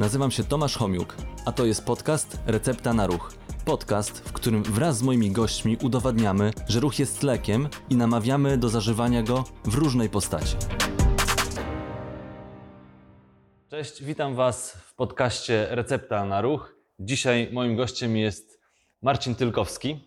Nazywam się Tomasz Homiuk, a to jest podcast Recepta na Ruch. Podcast, w którym wraz z moimi gośćmi udowadniamy, że ruch jest lekiem i namawiamy do zażywania go w różnej postaci. Cześć, witam Was w podcaście Recepta na Ruch. Dzisiaj moim gościem jest Marcin Tylkowski,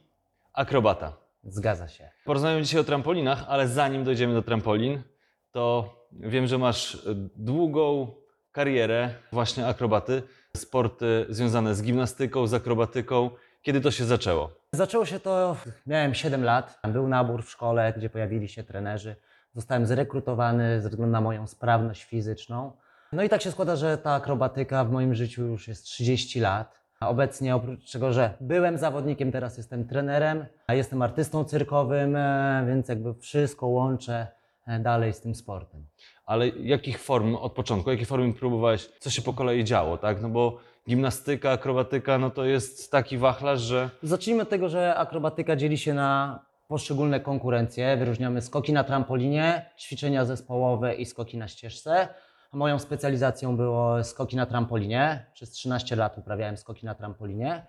akrobata. Zgadza się. Porozmawiamy dzisiaj o trampolinach, ale zanim dojdziemy do trampolin, to wiem, że masz długą karierę właśnie akrobaty, sporty związane z gimnastyką, z akrobatyką. Kiedy to się zaczęło? Zaczęło się to, miałem 7 lat, był nabór w szkole, gdzie pojawili się trenerzy. Zostałem zrekrutowany ze względu na moją sprawność fizyczną. No i tak się składa, że ta akrobatyka w moim życiu już jest 30 lat. A Obecnie oprócz tego, że byłem zawodnikiem, teraz jestem trenerem, a jestem artystą cyrkowym, e, więc jakby wszystko łączę e, dalej z tym sportem. Ale jakich form od początku, jakie formy próbowałeś, co się po kolei działo, tak? No bo gimnastyka, akrobatyka, no to jest taki wachlarz, że Zacznijmy od tego, że akrobatyka dzieli się na poszczególne konkurencje. Wyróżniamy skoki na trampolinie, ćwiczenia zespołowe i skoki na ścieżce. Moją specjalizacją było skoki na trampolinie. Przez 13 lat uprawiałem skoki na trampolinie.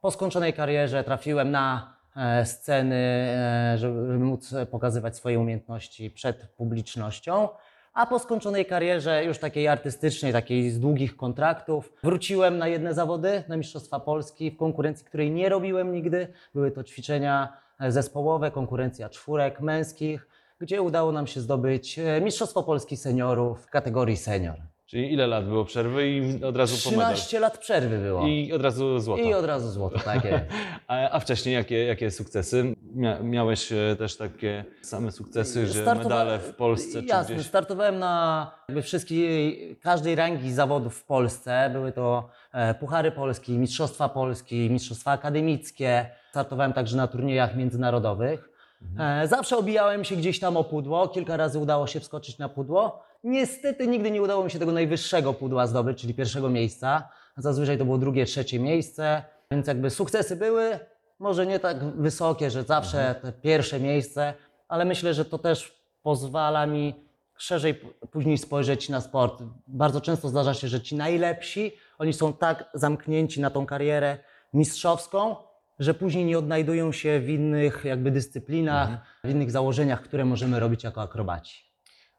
Po skończonej karierze trafiłem na e, sceny, e, żeby móc pokazywać swoje umiejętności przed publicznością. A po skończonej karierze, już takiej artystycznej, takiej z długich kontraktów, wróciłem na jedne zawody, na Mistrzostwa Polski, w konkurencji, której nie robiłem nigdy. Były to ćwiczenia e, zespołowe, konkurencja czwórek męskich, gdzie udało nam się zdobyć e, Mistrzostwo Polski seniorów w kategorii senior. Czyli ile lat było przerwy i od razu po medal. 13 lat przerwy było. I od razu złoto. I od razu złoto, tak jest. A, a wcześniej jakie, jakie sukcesy? Mia, miałeś e, też takie same sukcesy, że Startowa- medale w Polsce czy Jasne, gdzieś? startowałem na jakby wszystkiej, każdej rangi zawodów w Polsce. Były to e, Puchary Polski, Mistrzostwa Polski, Mistrzostwa Akademickie. Startowałem także na turniejach międzynarodowych. Mhm. E, zawsze obijałem się gdzieś tam o pudło. Kilka razy udało się wskoczyć na pudło. Niestety nigdy nie udało mi się tego najwyższego pudła zdobyć, czyli pierwszego miejsca. Zazwyczaj to było drugie, trzecie miejsce. Więc jakby sukcesy były, może nie tak wysokie, że zawsze te pierwsze miejsce, ale myślę, że to też pozwala mi szerzej później spojrzeć na sport. Bardzo często zdarza się, że ci najlepsi, oni są tak zamknięci na tą karierę mistrzowską, że później nie odnajdują się w innych jakby dyscyplinach, w innych założeniach, które możemy robić jako akrobaci.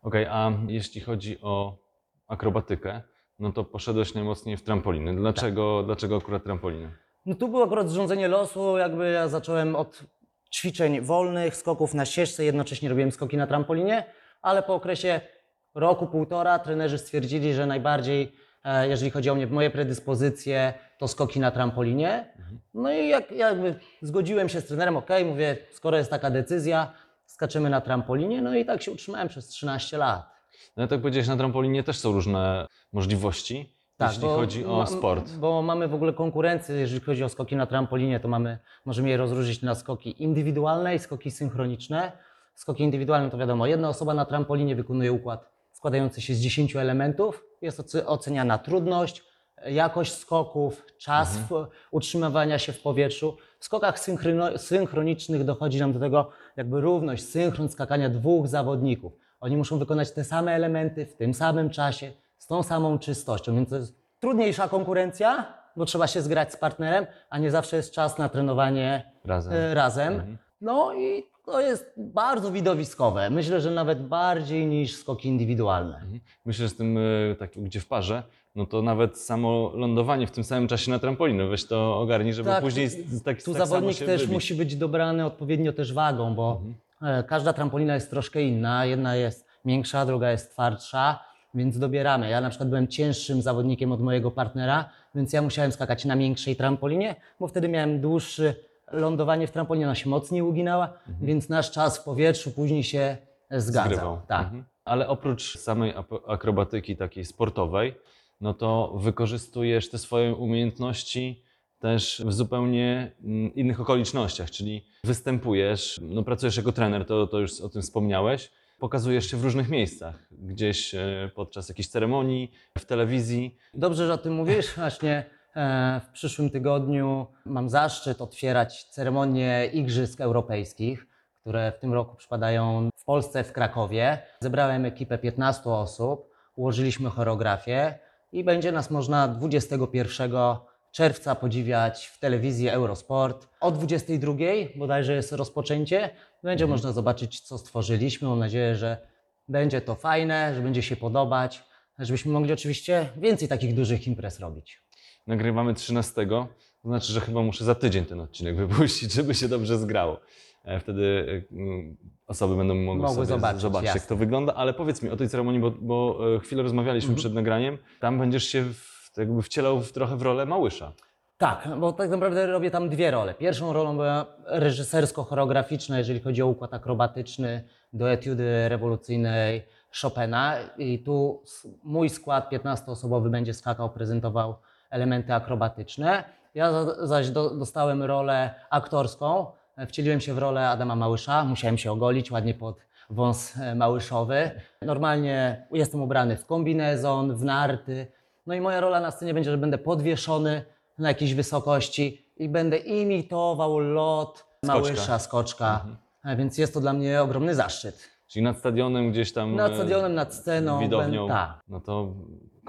Okej, a jeśli chodzi o akrobatykę, no to poszedłeś najmocniej w trampoliny. Dlaczego, dlaczego akurat trampoliny? No tu było akurat zrządzenie losu, jakby ja zacząłem od ćwiczeń wolnych, skoków na ścieżce, jednocześnie robiłem skoki na trampolinie, ale po okresie roku, półtora trenerzy stwierdzili, że najbardziej, e, jeżeli chodzi o mnie, moje predyspozycje, to skoki na trampolinie. No i jak jakby zgodziłem się z trenerem, ok, mówię, skoro jest taka decyzja, skaczemy na trampolinie, no i tak się utrzymałem przez 13 lat. No tak powiedziałeś, na trampolinie też są różne możliwości, jeśli bo chodzi o ma- sport. Bo mamy w ogóle konkurencję, jeżeli chodzi o skoki na trampolinie, to mamy, możemy je rozróżnić na skoki indywidualne i skoki synchroniczne. Skoki indywidualne to wiadomo, jedna osoba na trampolinie wykonuje układ składający się z 10 elementów. Jest oce- oceniana trudność, jakość skoków, czas w, utrzymywania się w powietrzu. W skokach synchronicznych dochodzi nam do tego jakby równość, synchron skakania dwóch zawodników. Oni muszą wykonać te same elementy w tym samym czasie, z tą samą czystością, więc to jest trudniejsza konkurencja, bo trzeba się zgrać z partnerem, a nie zawsze jest czas na trenowanie Razem. e, razem. No i to jest bardzo widowiskowe. Myślę, że nawet bardziej niż skoki indywidualne. Myślę, że z tym y, tak, gdzie w parze, no to nawet samo lądowanie w tym samym czasie na trampolinę, weź to ogarnij, żeby Tak, później z, tak, Tu tak samo zawodnik się też wybić. musi być dobrany odpowiednio też wagą, bo e, każda trampolina jest troszkę inna. Jedna jest miększa, druga jest twardsza, więc dobieramy. Ja na przykład byłem cięższym zawodnikiem od mojego partnera, więc ja musiałem skakać na miększej trampolinie, bo wtedy miałem dłuższe lądowanie w trampolinie, ona się mocniej uginała, więc nasz czas w powietrzu później się zgadzał. Zgrywał. Tak. Mhm. Ale oprócz samej akrobatyki takiej sportowej, no to wykorzystujesz te swoje umiejętności też w zupełnie mm, innych okolicznościach, czyli występujesz, no pracujesz jako trener, to, to już o tym wspomniałeś, pokazujesz się w różnych miejscach, gdzieś e, podczas jakiejś ceremonii, w telewizji. Dobrze, że o tym mówisz. Właśnie e, w przyszłym tygodniu mam zaszczyt otwierać ceremonię Igrzysk Europejskich, które w tym roku przypadają w Polsce, w Krakowie. Zebrałem ekipę 15 osób, ułożyliśmy choreografię. I będzie nas można 21 czerwca podziwiać w telewizji Eurosport. O 22 bodajże jest rozpoczęcie. Będzie można zobaczyć, co stworzyliśmy. Mam nadzieję, że będzie to fajne, że będzie się podobać, żebyśmy mogli oczywiście więcej takich dużych imprez robić. Nagrywamy 13, to znaczy, że chyba muszę za tydzień ten odcinek wypuścić, żeby się dobrze zgrało. E, Wtedy e, mm, osoby będą mogły, Mogły zobaczyć, zobaczyć, jak to wygląda. Ale powiedz mi o tej ceremonii, bo, bo e, chwilę rozmawialiśmy Mhm. przed nagraniem. Tam będziesz się w, jakby wcielał w, trochę w rolę Małysza. Tak, bo tak naprawdę robię tam dwie role. Pierwszą rolą była reżysersko-choreograficzna, jeżeli chodzi o układ akrobatyczny do etiudy rewolucyjnej Chopina. I tu mój skład 15-osobowy będzie skakał, prezentował elementy akrobatyczne. Ja za- zaś do, dostałem rolę aktorską. Wcieliłem się w rolę Adama Małysza. Musiałem się ogolić ładnie pod wąs e, małyszowy. Normalnie jestem ubrany w kombinezon, w narty. No i moja rola na scenie będzie, że będę podwieszony na jakiejś wysokości i będę imitował lot Małysza, skoczka. E, Więc jest to dla mnie ogromny zaszczyt. Czyli nad stadionem gdzieś tam. Nad e, stadionem, nad sceną. Widownią. będę- Tak, No to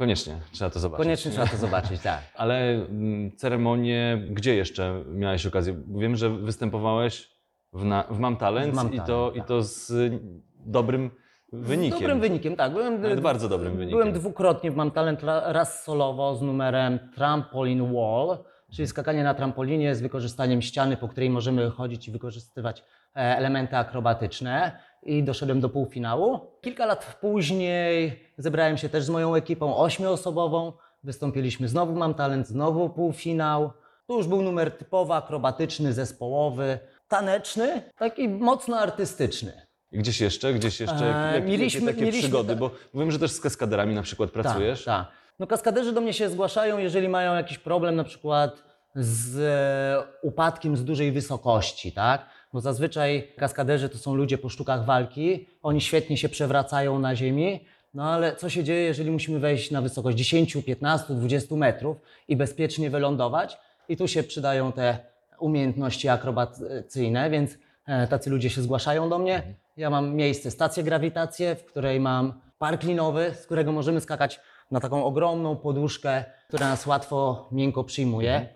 koniecznie trzeba to zobaczyć. koniecznie nie? trzeba to zobaczyć, tak. Ale mm, ceremonię, gdzie jeszcze miałeś okazję? Wiem, że występowałeś w, na, w Mam Talent, W Mam i, to, Talent, i tak. to z y, dobrym wynikiem. Z dobrym wynikiem, tak. Byłem, Nawet bardzo dobrym wynikiem. Byłem dwukrotnie w Mam Talent, ra- raz solowo z numerem Trampoline Wall, czyli skakanie na trampolinie z wykorzystaniem ściany, po której możemy chodzić i wykorzystywać e, elementy akrobatyczne. I doszedłem do półfinału. Kilka lat później zebrałem się też z moją ekipą ośmioosobową. Wystąpiliśmy znowu Mam Talent, znowu półfinał. Tu już był numer typowo akrobatyczny, zespołowy, taneczny, taki mocno artystyczny. I Gdzieś jeszcze? Gdzieś jeszcze? Eee, jakie, mieliśmy- jakie takie mieliśmy przygody? ta- Bo wiem, że też z kaskaderami na przykład pracujesz. Tak, tak. No kaskaderzy do mnie się zgłaszają, jeżeli mają jakiś problem na przykład z e, upadkiem z dużej wysokości, tak? Bo zazwyczaj kaskaderzy to są ludzie po sztukach walki, oni świetnie się przewracają na ziemi, no ale co się dzieje, jeżeli musimy wejść na wysokość 10, 15, 20 metrów i bezpiecznie wylądować? I tu się przydają te umiejętności akrobacyjne, więc e, tacy ludzie się zgłaszają do mnie. Ja mam miejsce, stację grawitację, w której mam park linowy, z którego możemy skakać na taką ogromną poduszkę, która nas łatwo, miękko przyjmuje.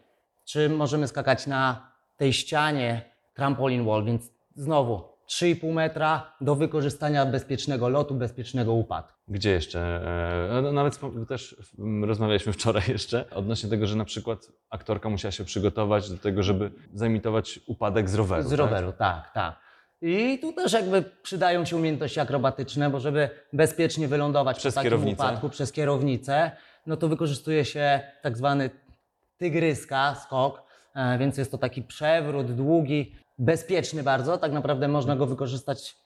Czy możemy skakać na tej ścianie trampolin wall, więc znowu 3,5 metra do wykorzystania bezpiecznego lotu, bezpiecznego upadku. Gdzie jeszcze? E, no, Nawet spo- też mm, rozmawialiśmy wczoraj jeszcze odnośnie tego, że na przykład aktorka musiała się przygotować do tego, żeby zaimitować upadek z roweru. Z tak? roweru, tak, tak. I tu też jakby przydają się umiejętności akrobatyczne, bo żeby bezpiecznie wylądować Przez po takim kierownicę. upadku przez kierownicę, no to wykorzystuje się tak zwany tygryska, skok, e, więc jest to taki przewrót długi, bezpieczny bardzo. Tak naprawdę można go wykorzystać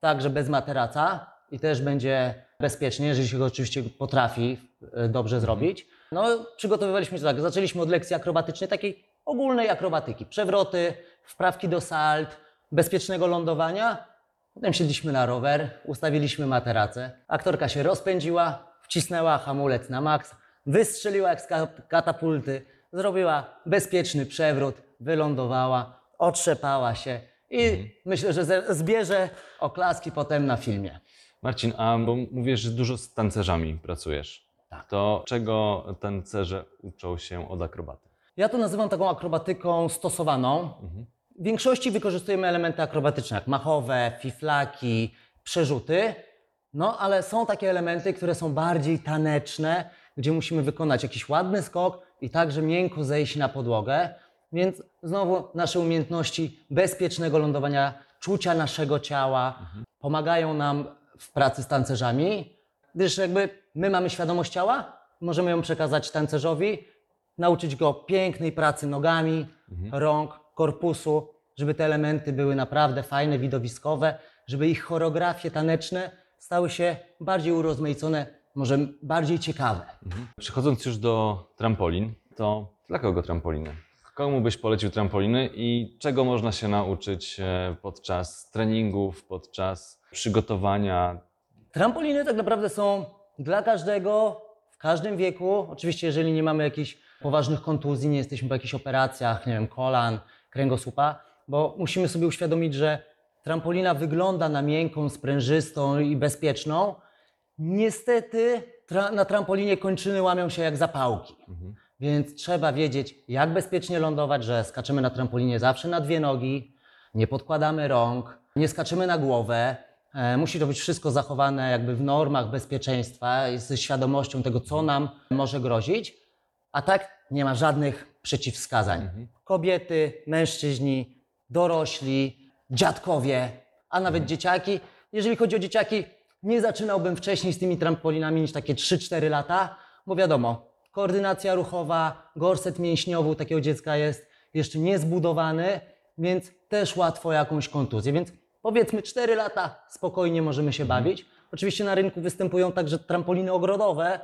także bez materaca i też będzie bezpiecznie, jeżeli się go oczywiście potrafi e, dobrze zrobić. No, przygotowywaliśmy się tak, zaczęliśmy od lekcji akrobatycznej, takiej ogólnej akrobatyki. Przewroty, wprawki do salt, bezpiecznego lądowania. Potem siedliśmy na rower, ustawiliśmy materacę. Aktorka się rozpędziła, wcisnęła hamulec na maks, wystrzeliła jak z ka- katapulty, zrobiła bezpieczny przewrót, wylądowała, otrzepała się i myślę, że ze- zbierze oklaski potem na filmie. Marcin, a bo mówisz, że dużo z tancerzami pracujesz. Tak. To czego tancerze uczą się od akrobaty? Ja to nazywam taką akrobatyką stosowaną. W większości wykorzystujemy elementy akrobatyczne, jak machowe, fiflaki, przerzuty. No, ale są takie elementy, które są bardziej taneczne, gdzie musimy wykonać jakiś ładny skok i także miękko zejść na podłogę. Więc znowu nasze umiejętności bezpiecznego lądowania, czucia naszego ciała pomagają nam w pracy z tancerzami, gdyż jakby my mamy świadomość ciała, możemy ją przekazać tancerzowi, nauczyć go pięknej pracy nogami, rąk, korpusu, żeby te elementy były naprawdę fajne, widowiskowe, żeby ich choreografie taneczne stały się bardziej urozmaicone, może bardziej ciekawe. Przechodząc już do trampolin, to dla kogo trampoliny? Komu byś polecił trampoliny i czego można się nauczyć e, podczas treningów, podczas przygotowania? Trampoliny tak naprawdę są dla każdego, w każdym wieku. Oczywiście, jeżeli nie mamy jakichś poważnych kontuzji, nie jesteśmy po jakichś operacjach, nie wiem, kolan, kręgosłupa, bo musimy sobie uświadomić, że trampolina wygląda na miękką, sprężystą i bezpieczną. Niestety tra- na trampolinie kończyny łamią się jak zapałki. Mhm. Więc trzeba wiedzieć, jak bezpiecznie lądować, że skaczemy na trampolinie zawsze na dwie nogi, nie podkładamy rąk, nie skaczemy na głowę. E, musi to być wszystko zachowane jakby w normach bezpieczeństwa ze świadomością tego, co nam może grozić. A tak nie ma żadnych przeciwwskazań. Kobiety, mężczyźni, dorośli, dziadkowie, a nawet dzieciaki. Jeżeli chodzi o dzieciaki, nie zaczynałbym wcześniej z tymi trampolinami niż takie 3-4 lata, bo wiadomo, koordynacja ruchowa, gorset mięśniowy u takiego dziecka jest jeszcze niezbudowany, więc też łatwo jakąś kontuzję. Więc powiedzmy 4 lata spokojnie możemy się bawić. Oczywiście na rynku występują także trampoliny ogrodowe,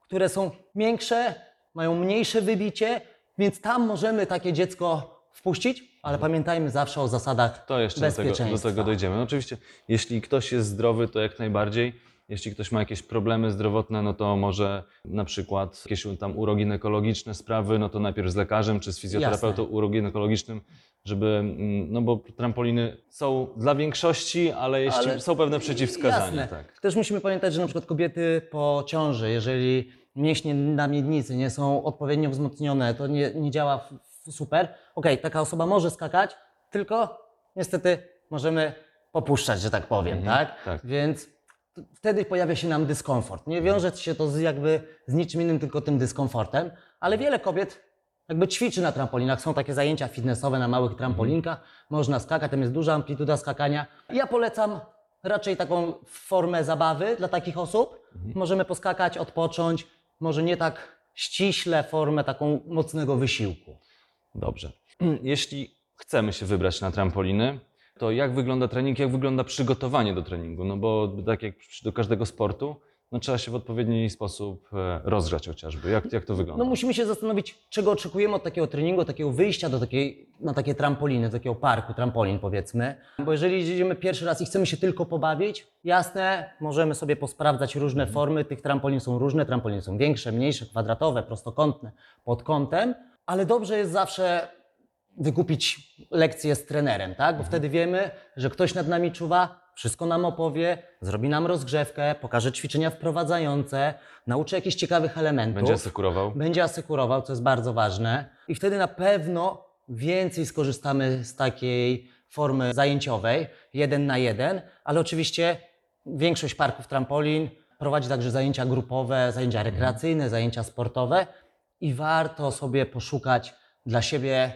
które są większe, mają mniejsze wybicie, więc tam możemy takie dziecko wpuścić, ale pamiętajmy zawsze o zasadach To jeszcze do tego, do bezpieczeństwa. tego dojdziemy. Oczywiście, jeśli ktoś jest zdrowy, to jak najbardziej. Jeśli ktoś ma jakieś problemy zdrowotne, no to może na przykład jakieś tam uroginekologiczne sprawy, no to najpierw z lekarzem czy z fizjoterapeutą uroginekologicznym, żeby, mm, no bo trampoliny są dla większości, ale, jeśli, Ale- są pewne przeciwwskazania. Jasne. Tak. Też musimy pamiętać, że na przykład kobiety po ciąży, jeżeli mięśnie na miednicy nie są odpowiednio wzmocnione, to nie, nie działa f- f- super. Okej, taka osoba może skakać, tylko niestety możemy popuszczać, że tak powiem, Mhm, tak? tak. Więc wtedy pojawia się nam dyskomfort. Nie wiąże się to z jakby z niczym innym, tylko tym dyskomfortem, ale wiele kobiet jakby ćwiczy na trampolinach. Są takie zajęcia fitnessowe na małych trampolinkach, można skakać, tam jest duża amplituda skakania. Ja polecam raczej taką formę zabawy dla takich osób. Możemy poskakać, odpocząć, może nie tak ściśle formę taką mocnego wysiłku. Dobrze. Jeśli chcemy się wybrać na trampoliny, to jak wygląda trening, jak wygląda przygotowanie do treningu? No bo tak jak do każdego sportu, no trzeba się w odpowiedni sposób e, rozgrzać chociażby. Jak, jak to wygląda? No musimy się zastanowić, czego oczekujemy od takiego treningu, takiego wyjścia do takiej, na takie trampoliny, do takiego parku trampolin powiedzmy. Bo jeżeli idziemy pierwszy raz i chcemy się tylko pobawić, jasne, możemy sobie posprawdzać różne formy, tych trampolin są różne, trampoliny są większe, mniejsze, kwadratowe, prostokątne, pod kątem, ale dobrze jest zawsze wykupić lekcję z trenerem, tak? Bo wtedy wiemy, że ktoś nad nami czuwa, wszystko nam opowie, zrobi nam rozgrzewkę, pokaże ćwiczenia wprowadzające, nauczy jakichś ciekawych elementów Będzie asekurował? będzie asekurował, co jest bardzo ważne. I wtedy na pewno więcej skorzystamy z takiej formy zajęciowej, jeden na jeden, ale oczywiście większość parków trampolin prowadzi także zajęcia grupowe, zajęcia rekreacyjne, zajęcia sportowe i warto sobie poszukać dla siebie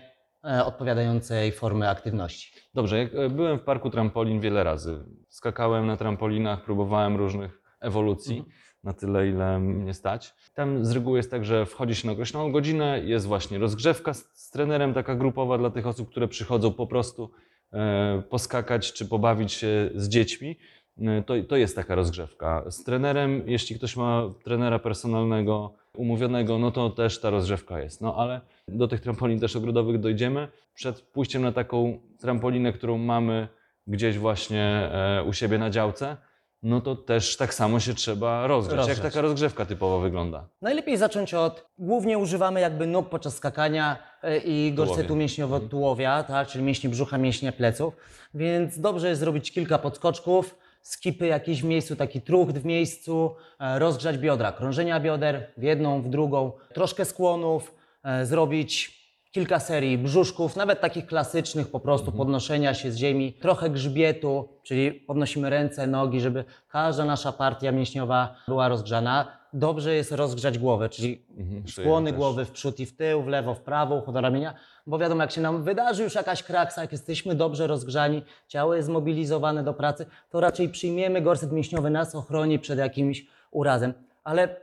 odpowiadającej formy aktywności. Dobrze, jak e, byłem w parku trampolin wiele razy. Skakałem na trampolinach, próbowałem różnych ewolucji na tyle, ile mnie stać. Tam z reguły jest tak, że wchodzi się na określoną godzinę, jest właśnie rozgrzewka z, z trenerem, taka grupowa dla tych osób, które przychodzą po prostu e, poskakać czy pobawić się z dziećmi. E, To, to jest taka rozgrzewka. Z trenerem, jeśli ktoś ma trenera personalnego, umówionego, no to też ta rozgrzewka jest. No ale do tych trampolin też ogrodowych dojdziemy. Przed pójściem na taką trampolinę, którą mamy gdzieś właśnie e, u siebie na działce, no to też tak samo się trzeba rozgrzać. Rozgrzać. Jak taka rozgrzewka typowo wygląda? Najlepiej zacząć od, głównie używamy jakby nóg podczas skakania e, i gorsetu mięśniowo-tułowia, tak, czyli mięśni brzucha, mięśnia pleców, więc dobrze jest zrobić kilka podskoczków, skipy jakieś w miejscu, taki trucht w miejscu, e, rozgrzać biodra, krążenia bioder w jedną, w drugą, troszkę skłonów, zrobić kilka serii brzuszków, nawet takich klasycznych po prostu podnoszenia się z ziemi, trochę grzbietu, czyli podnosimy ręce, nogi, żeby każda nasza partia mięśniowa była rozgrzana. Dobrze jest rozgrzać głowę, czyli Mhm, skłony głowy w przód i w tył, w lewo, w prawo, ucho do ramienia, bo wiadomo, jak się nam wydarzy już jakaś kraksa, jak jesteśmy dobrze rozgrzani, ciało jest zmobilizowane do pracy, to raczej przyjmiemy gorset mięśniowy, nas ochroni przed jakimś urazem. Ale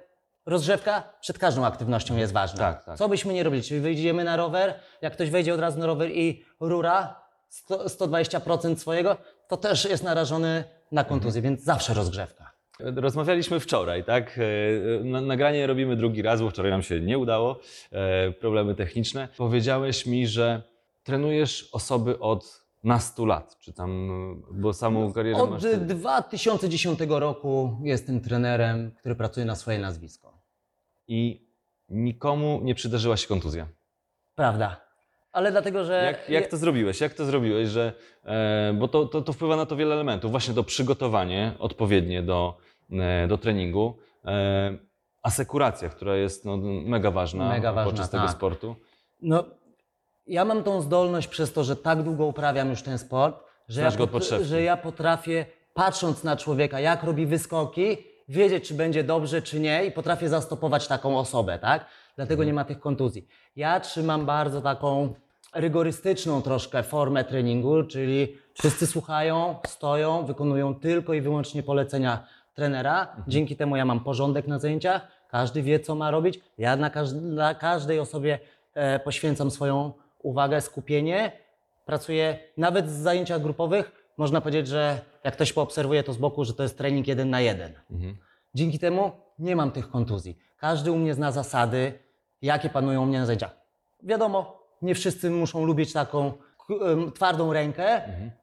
rozgrzewka przed każdą aktywnością jest ważna. Tak, tak. Co byśmy nie robili, czyli wyjdziemy na rower, jak ktoś wejdzie od razu na rower i rura 100, 120% swojego, to też jest narażony na kontuzję, Mhm. więc zawsze rozgrzewka. Rozmawialiśmy wczoraj, tak? E, na- Nagranie robimy drugi raz, bo wczoraj nam się nie udało. e, Problemy techniczne. Powiedziałeś mi, że trenujesz osoby od nastu lat, czy tam, bo samą karierę Od masz... 2010 roku jestem trenerem, który pracuje na swoje nazwisko. I nikomu nie przydarzyła się kontuzja. Prawda. Ale dlatego, że. Jak, jak to zrobiłeś? Jak to zrobiłeś, że, e, bo to, to, to wpływa na to wiele elementów. Właśnie to przygotowanie odpowiednie do, e, do treningu. e, asekuracja, która jest no, mega ważna Mega ważna, podczas tego tak. sportu. No, ja mam tą zdolność przez to, że tak długo uprawiam już ten sport, że, ja, Znasz pot- że ja potrafię, patrząc na człowieka, jak robi wyskoki, wiedzieć, czy będzie dobrze, czy nie, i potrafię zastopować taką osobę, tak? Dlatego nie ma tych kontuzji. Ja trzymam bardzo taką rygorystyczną troszkę formę treningu, czyli wszyscy słuchają, stoją, wykonują tylko i wyłącznie polecenia trenera. Dzięki temu ja mam porządek na zajęciach, każdy wie, co ma robić. Ja na, każdej osobie e, poświęcam swoją uwagę, skupienie. Pracuję nawet w zajęciach grupowych. Można powiedzieć, że jak ktoś poobserwuje to z boku, że to jest trening jeden na jeden. Mhm. Dzięki temu nie mam tych kontuzji. Każdy u mnie zna zasady, jakie panują u mnie na zajęciach. Wiadomo, nie wszyscy muszą lubić taką twardą rękę,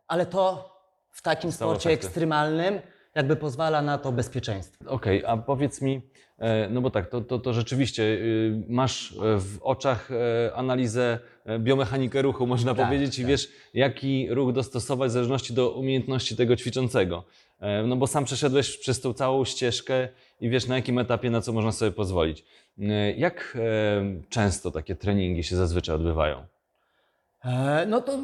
ale to w takim Stało sporcie ekstremalnym jakby pozwala na to bezpieczeństwo. Okej, a powiedz mi, e, no bo tak, to, to, to rzeczywiście y, masz e, w oczach e, analizę e, biomechanikę ruchu, można Tak, powiedzieć, i tak. wiesz, jaki ruch dostosować w zależności do umiejętności tego ćwiczącego. E, No bo sam przeszedłeś przez tą całą ścieżkę i wiesz, na jakim etapie na co można sobie pozwolić. E, Jak e, często takie treningi się zazwyczaj odbywają? E, No to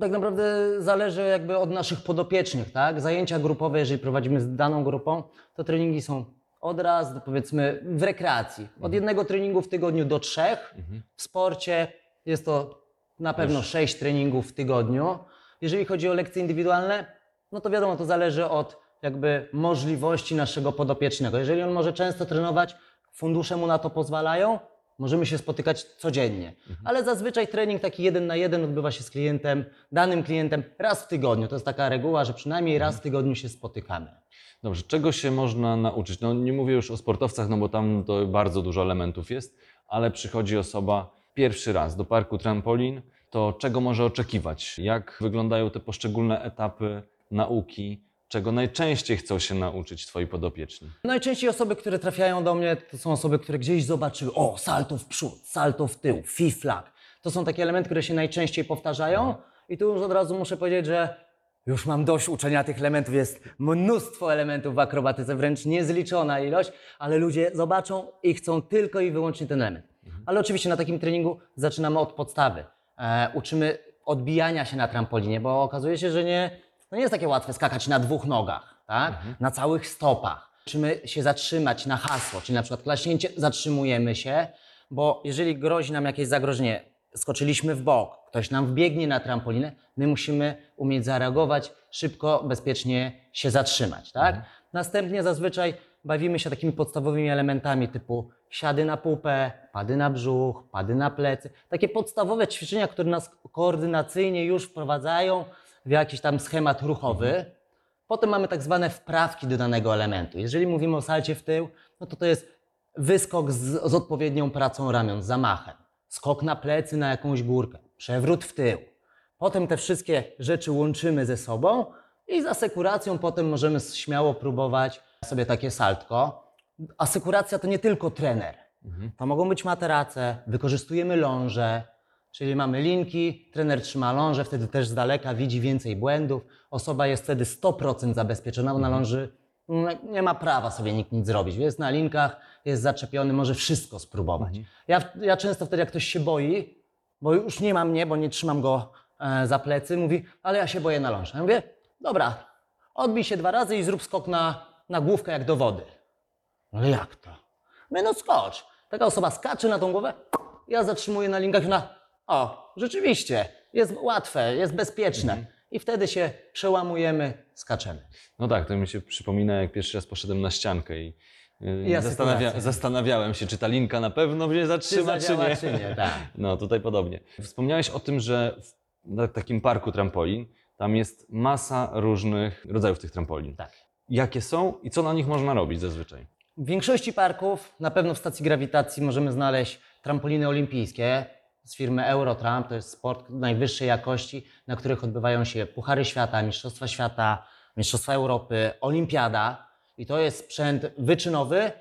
tak naprawdę zależy jakby od naszych podopiecznych, tak? Zajęcia grupowe, jeżeli prowadzimy z daną grupą, to treningi są od raz do powiedzmy w rekreacji. Od jednego treningu w tygodniu do trzech. W sporcie jest to na pewno sześć treningów w tygodniu. Jeżeli chodzi o lekcje indywidualne, no to wiadomo, to zależy od jakby możliwości naszego podopiecznego. Jeżeli on może często trenować, fundusze mu na to pozwalają, możemy się spotykać codziennie. Ale zazwyczaj trening taki jeden na jeden odbywa się z klientem, danym klientem raz w tygodniu. To jest taka reguła, że przynajmniej raz w tygodniu się spotykamy. Dobrze, czego się można nauczyć? No nie mówię już o sportowcach, no bo tam to bardzo dużo elementów jest, ale przychodzi osoba pierwszy raz do parku trampolin, to czego może oczekiwać? Jak wyglądają te poszczególne etapy nauki? Czego najczęściej chcą się nauczyć twoi podopieczni? Najczęściej osoby, które trafiają do mnie, to są osoby, które gdzieś zobaczyły, o, salto w przód, salto w tył, fiflak. To są takie elementy, które się najczęściej powtarzają i tu już od razu muszę powiedzieć, że już mam dość uczenia tych elementów. Jest mnóstwo elementów w akrobatyce, wręcz niezliczona ilość, ale ludzie zobaczą i chcą tylko i wyłącznie ten element. Ale oczywiście na takim treningu zaczynamy od podstawy. E, uczymy odbijania się na trampolinie, bo okazuje się, że nie, no nie jest takie łatwe skakać na dwóch nogach, tak? na całych stopach. Uczymy się zatrzymać na hasło, czyli na przykład klaśnięcie, zatrzymujemy się, bo jeżeli grozi nam jakieś zagrożenie, skoczyliśmy w bok, ktoś nam wbiegnie na trampolinę, my musimy umieć zareagować, szybko, bezpiecznie się zatrzymać, tak? Następnie zazwyczaj bawimy się takimi podstawowymi elementami typu siady na pupę, pady na brzuch, pady na plecy. Takie podstawowe ćwiczenia, które nas koordynacyjnie już wprowadzają w jakiś tam schemat ruchowy. Potem mamy tak zwane wprawki do danego elementu. Jeżeli mówimy o salcie w tył, no to to jest wyskok z, z odpowiednią pracą ramion, z zamachem, skok na plecy na jakąś górkę, przewrót w tył. Potem te wszystkie rzeczy łączymy ze sobą i z asekuracją potem możemy śmiało próbować sobie takie saltko. Asekuracja to nie tylko trener. To mogą być materace, wykorzystujemy ląże, czyli mamy linki, trener trzyma ląże, wtedy też z daleka widzi więcej błędów. Osoba jest wtedy 100% zabezpieczona, bo na ląży mm, nie ma prawa sobie nikt nic zrobić. Jest na linkach, jest zaczepiony, może wszystko spróbować. Ja, ja często wtedy, jak ktoś się boi, bo już nie ma mnie, bo nie trzymam go e, za plecy, mówi, ale ja się boję na ląż. Ja mówię, dobra, odbij się dwa razy i zrób skok na, na główkę jak do wody. Ale jak to? Mówię, no skocz. Taka osoba skacze na tą głowę, ja zatrzymuję na linkach i ona, o, rzeczywiście, jest łatwe, jest bezpieczne. I wtedy się przełamujemy, skaczemy. No tak, to mi się przypomina, jak pierwszy raz poszedłem na ściankę i I zastanawia, zastanawiałem się, czy ta linka na pewno mnie zatrzyma, czy, zadziała, nie. czy nie, tak. No tutaj podobnie. Wspomniałeś o tym, że w takim parku trampolin tam jest masa różnych rodzajów tych trampolin. tak. Jakie są i co na nich można robić zazwyczaj? W większości parków, na pewno w stacji grawitacji, możemy znaleźć trampoliny olimpijskie z firmy Eurotramp. To jest sport najwyższej jakości, na których odbywają się Puchary Świata, Mistrzostwa Świata, Mistrzostwa Europy, Olimpiada. I to jest sprzęt wyczynowy.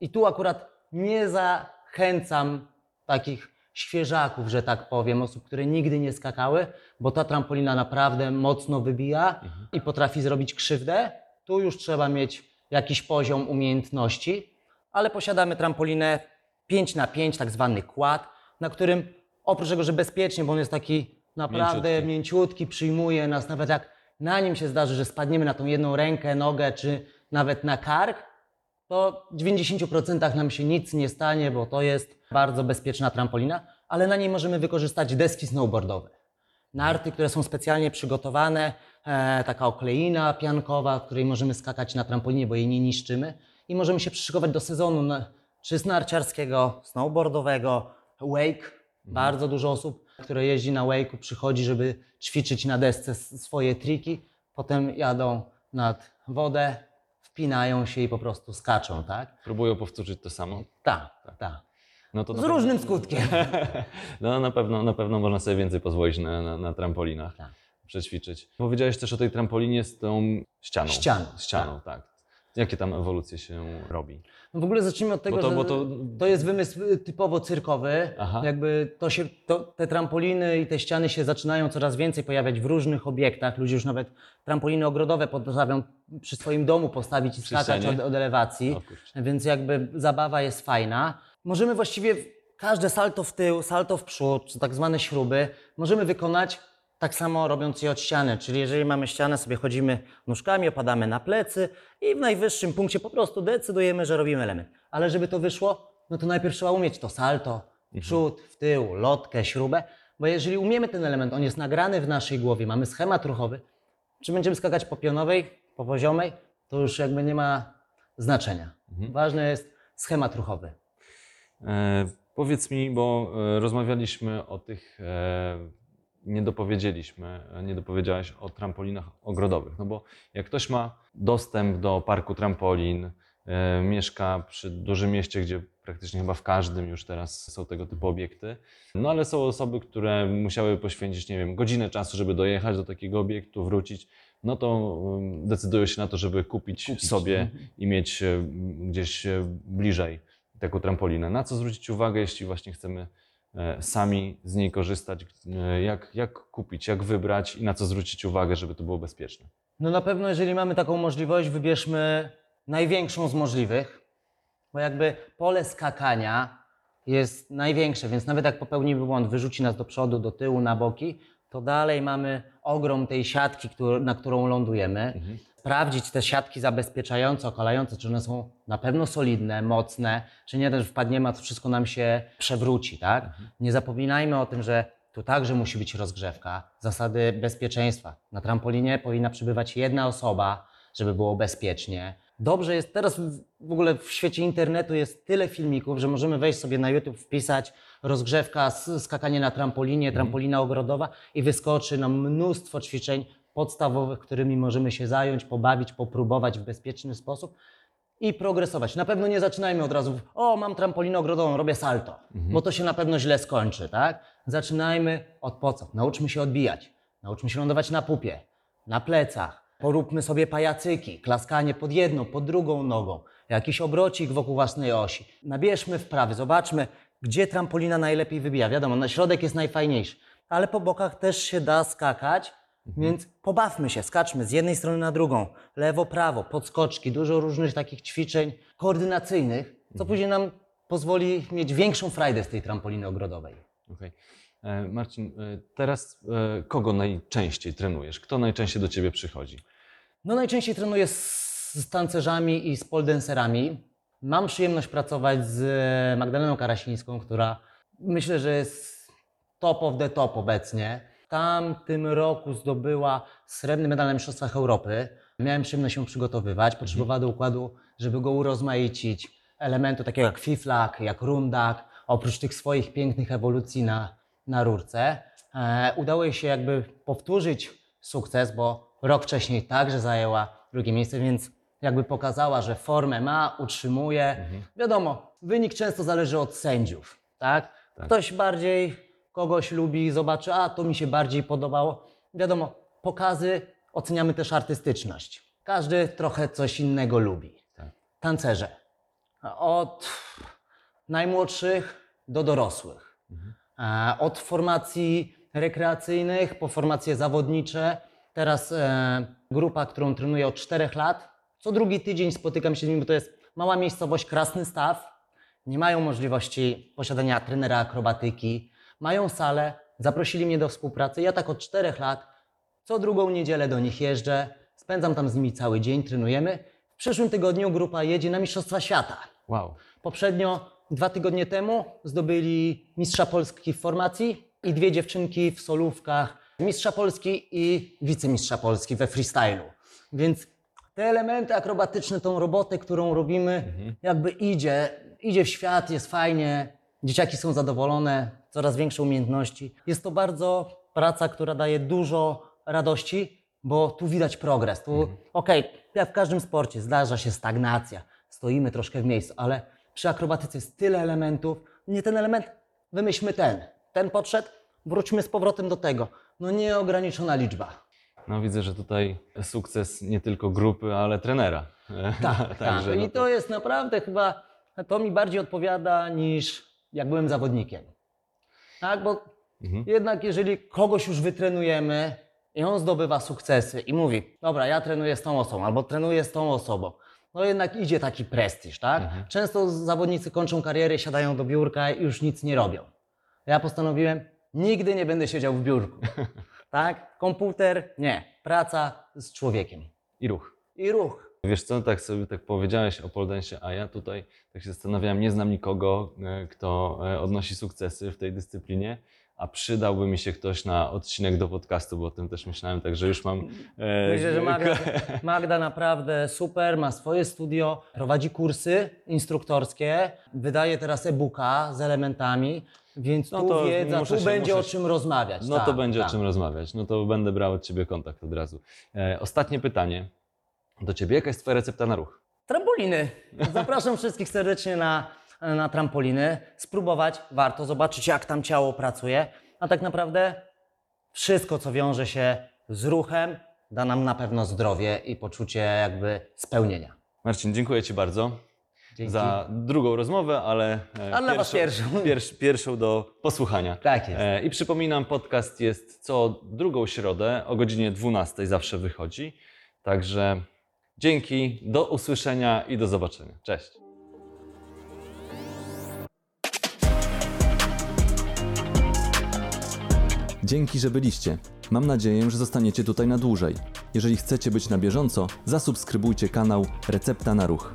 I tu akurat nie zachęcam takich świeżaków, że tak powiem, osób, które nigdy nie skakały, bo ta trampolina naprawdę mocno wybija i potrafi zrobić krzywdę. Tu już trzeba mieć jakiś poziom umiejętności, ale posiadamy trampolinę 5 na 5 tak zwany kład, na którym oprócz tego, że bezpiecznie, bo on jest taki naprawdę Mięciutki. przyjmuje nas, nawet jak na nim się zdarzy, że spadniemy na tą jedną rękę, nogę, czy nawet na kark, to w 90% nam się nic nie stanie, bo to jest bardzo bezpieczna trampolina, ale na niej możemy wykorzystać deski snowboardowe. Narty, które są specjalnie przygotowane, e, taka okleina piankowa, w której możemy skakać na trampolinie, bo jej nie niszczymy i możemy się przyszykować do sezonu na, czy narciarskiego, snowboardowego, wake. Bardzo dużo osób, które jeździ na wake'u, przychodzi, żeby ćwiczyć na desce swoje triki, potem jadą nad wodę, wpinają się i po prostu skaczą, tak? Próbują powtórzyć to samo. Tak, tak. No to Z pewno- różnym skutkiem. No na pewno, na pewno można sobie więcej pozwolić na, na, na trampolinach, Tak. przećwiczyć. Powiedziałeś też o tej trampolinie z tą ścianą. Ścianą, Ścianą, tak. Jakie tam ewolucje się robi? No w ogóle zacznijmy od tego, to- że bo to... to- jest wymysł y, typowo cyrkowy. Aha. Jakby to się, to, te trampoliny i te ściany się zaczynają coraz więcej pojawiać w różnych obiektach. Ludzie już nawet trampoliny ogrodowe potrafią przy swoim domu postawić i skakać od, od elewacji. O. Więc jakby zabawa jest fajna. Możemy właściwie każde salto w tył, salto w przód, czy tak zwane śruby, możemy wykonać tak samo robiąc je od ściany. Czyli jeżeli mamy ścianę, sobie chodzimy nóżkami, opadamy na plecy i w najwyższym punkcie po prostu decydujemy, że robimy element. Ale żeby to wyszło, no to najpierw trzeba umieć to salto, w przód, w tył, lotkę, śrubę, bo jeżeli umiemy ten element, on jest nagrany w naszej głowie, mamy schemat ruchowy, czy będziemy skakać po pionowej, po poziomej, to już jakby nie ma znaczenia. Ważny jest schemat ruchowy. E, powiedz mi, bo e, rozmawialiśmy o tych, e, nie dopowiedzieliśmy, nie dopowiedziałeś o trampolinach ogrodowych. No bo jak ktoś ma dostęp do parku trampolin, e, mieszka przy dużym mieście, gdzie praktycznie chyba w każdym już teraz są tego typu obiekty, no ale są osoby, które musiały poświęcić, nie wiem, godzinę czasu, żeby dojechać do takiego obiektu, wrócić, no to um, decydują się na to, żeby kupić, Kupić, sobie mhm. i mieć e, gdzieś e, bliżej taką trampolinę. Na co zwrócić uwagę, jeśli właśnie chcemy sami z niej korzystać? E, Jak, jak kupić, jak wybrać i na co zwrócić uwagę, żeby to było bezpieczne? No na pewno, jeżeli mamy taką możliwość, wybierzmy największą z możliwych, bo jakby pole skakania jest największe, więc nawet jak popełnimy błąd, wyrzuci nas do przodu, do tyłu, na boki, to dalej mamy ogrom tej siatki, na którą lądujemy. Sprawdzić te siatki zabezpieczające, okalające, czy one są na pewno solidne, mocne, czy nie też wpadniemy, a to wszystko nam się przewróci, tak? Nie zapominajmy o tym, że tu także musi być rozgrzewka, zasady bezpieczeństwa. Na trampolinie powinna przybywać jedna osoba, żeby było bezpiecznie. Dobrze jest, teraz w- ogóle w świecie internetu jest tyle filmików, że możemy wejść sobie na YouTube, wpisać rozgrzewka, skakanie na trampolinie, trampolina ogrodowa i wyskoczy nam mnóstwo ćwiczeń podstawowych, którymi możemy się zająć, pobawić, popróbować w bezpieczny sposób i progresować. Na pewno nie zaczynajmy od razu, o mam trampolinę ogrodową, robię salto, bo to się na pewno źle skończy, tak? Zaczynajmy od podstaw. Nauczmy się odbijać, nauczmy się lądować na pupie, na plecach. Poróbmy sobie pajacyki, klaskanie pod jedną, pod drugą nogą, jakiś obrocik wokół własnej osi. Nabierzmy wprawy, zobaczmy, gdzie trampolina najlepiej wybija. Wiadomo, na środek jest najfajniejszy, ale po bokach też się da skakać, więc pobawmy się, skaczmy z jednej strony na drugą, lewo, prawo, podskoczki, dużo różnych takich ćwiczeń koordynacyjnych, co później nam pozwoli mieć większą frajdę z tej trampoliny ogrodowej. Okej. E, Marcin, e, teraz e, kogo najczęściej trenujesz? Kto najczęściej do ciebie przychodzi? No najczęściej trenuję z, z tancerzami i z poldenserami. Mam przyjemność pracować z Magdaleną Karasińską, która myślę, że jest top of the top obecnie. W tamtym roku zdobyła srebrny medal na Mistrzostwach Europy. Miałem przyjemność się przygotowywać. Potrzebowała do układu, żeby go urozmaicić. Elementu takiego jak fiflak, jak rundak, oprócz tych swoich pięknych ewolucji na, na rurce. E, udało jej się jakby powtórzyć sukces, bo rok wcześniej także zajęła drugie miejsce, więc jakby pokazała, że formę ma, utrzymuje. Wiadomo, wynik często zależy od sędziów, tak? Ktoś bardziej kogoś lubi, zobaczy, a to mi się bardziej podobało. Wiadomo, pokazy oceniamy też artystyczność. Każdy trochę coś innego lubi. Tak. Tancerze. Od najmłodszych do dorosłych. E, Od formacji rekreacyjnych po formacje zawodnicze. Teraz e, grupa, którą trenuję od 4 lat, Co drugi tydzień spotykam się z nimi, bo to jest mała miejscowość, Krasny Staw. Nie mają możliwości posiadania trenera akrobatyki. Mają salę, zaprosili mnie do współpracy. Ja tak od czterech lat co drugą niedzielę do nich jeżdżę. Spędzam tam z nimi cały dzień, trenujemy. W przyszłym tygodniu grupa jedzie na Mistrzostwa Świata. Wow. Poprzednio, dwa tygodnie temu, zdobyli mistrza Polski w formacji i dwie dziewczynki w solówkach, mistrza Polski i wicemistrza Polski we freestylu. Więc te elementy akrobatyczne, tą robotę, którą robimy, jakby idzie, idzie w świat, jest fajnie, dzieciaki są zadowolone, coraz większe umiejętności. Jest to bardzo praca, która daje dużo radości, bo tu widać progres. Tu, okej, jak w każdym sporcie, zdarza się stagnacja, stoimy troszkę w miejscu, ale przy akrobatyce jest tyle elementów. Nie ten element, wymyślmy ten. Ten podszedł, wróćmy z powrotem do tego. No nieograniczona liczba. No widzę, że tutaj sukces nie tylko grupy, ale trenera. Tak, tak. no I to jest naprawdę chyba, to mi bardziej odpowiada niż jak byłem zawodnikiem. Tak, bo Mhm. jednak jeżeli kogoś już wytrenujemy i on zdobywa sukcesy i mówi, dobra, ja trenuję z tą osobą albo trenuję z tą osobą, no jednak idzie taki prestiż, tak? Mhm. Często zawodnicy kończą karierę, siadają do biurka i już nic nie robią. Ja postanowiłem, nigdy nie będę siedział w biurku. tak? Komputer, nie. Praca z człowiekiem. I ruch. I ruch. Wiesz co, tak sobie tak powiedziałeś o poledensie, a ja tutaj tak się zastanawiałem, nie znam nikogo, e, kto e, odnosi sukcesy w tej dyscyplinie, a przydałby mi się ktoś na odcinek do podcastu, bo o tym też myślałem, także już mam... e, Myślę, że Magda, Magda naprawdę super, ma swoje studio, prowadzi kursy instruktorskie, wydaje teraz e-booka z elementami, więc No tu to wiedza, tu się- będzie muszę o czym rozmawiać. No to tak, będzie tak. o czym rozmawiać, no to będę brał od Ciebie kontakt od razu. E, ostatnie pytanie do Ciebie, jaka jest Twoja recepta na ruch? Trampoliny. Zapraszam wszystkich serdecznie na, na trampoliny. Spróbować, warto zobaczyć, jak tam ciało pracuje. A tak naprawdę wszystko, co wiąże się z ruchem, da nam na pewno zdrowie i poczucie jakby spełnienia. Marcin, dziękuję Ci bardzo Dzięki. za drugą rozmowę, ale, e, A dla was pierwszą. Pierwsz, pierwszą do posłuchania. Tak jest. E, I przypominam, podcast jest co drugą środę o godzinie 12 zawsze wychodzi. Także dzięki, do usłyszenia i do zobaczenia. Cześć. Dzięki, że byliście. Mam nadzieję, że zostaniecie tutaj na dłużej. Jeżeli chcecie być na bieżąco, zasubskrybujcie kanał Recepta na Ruch.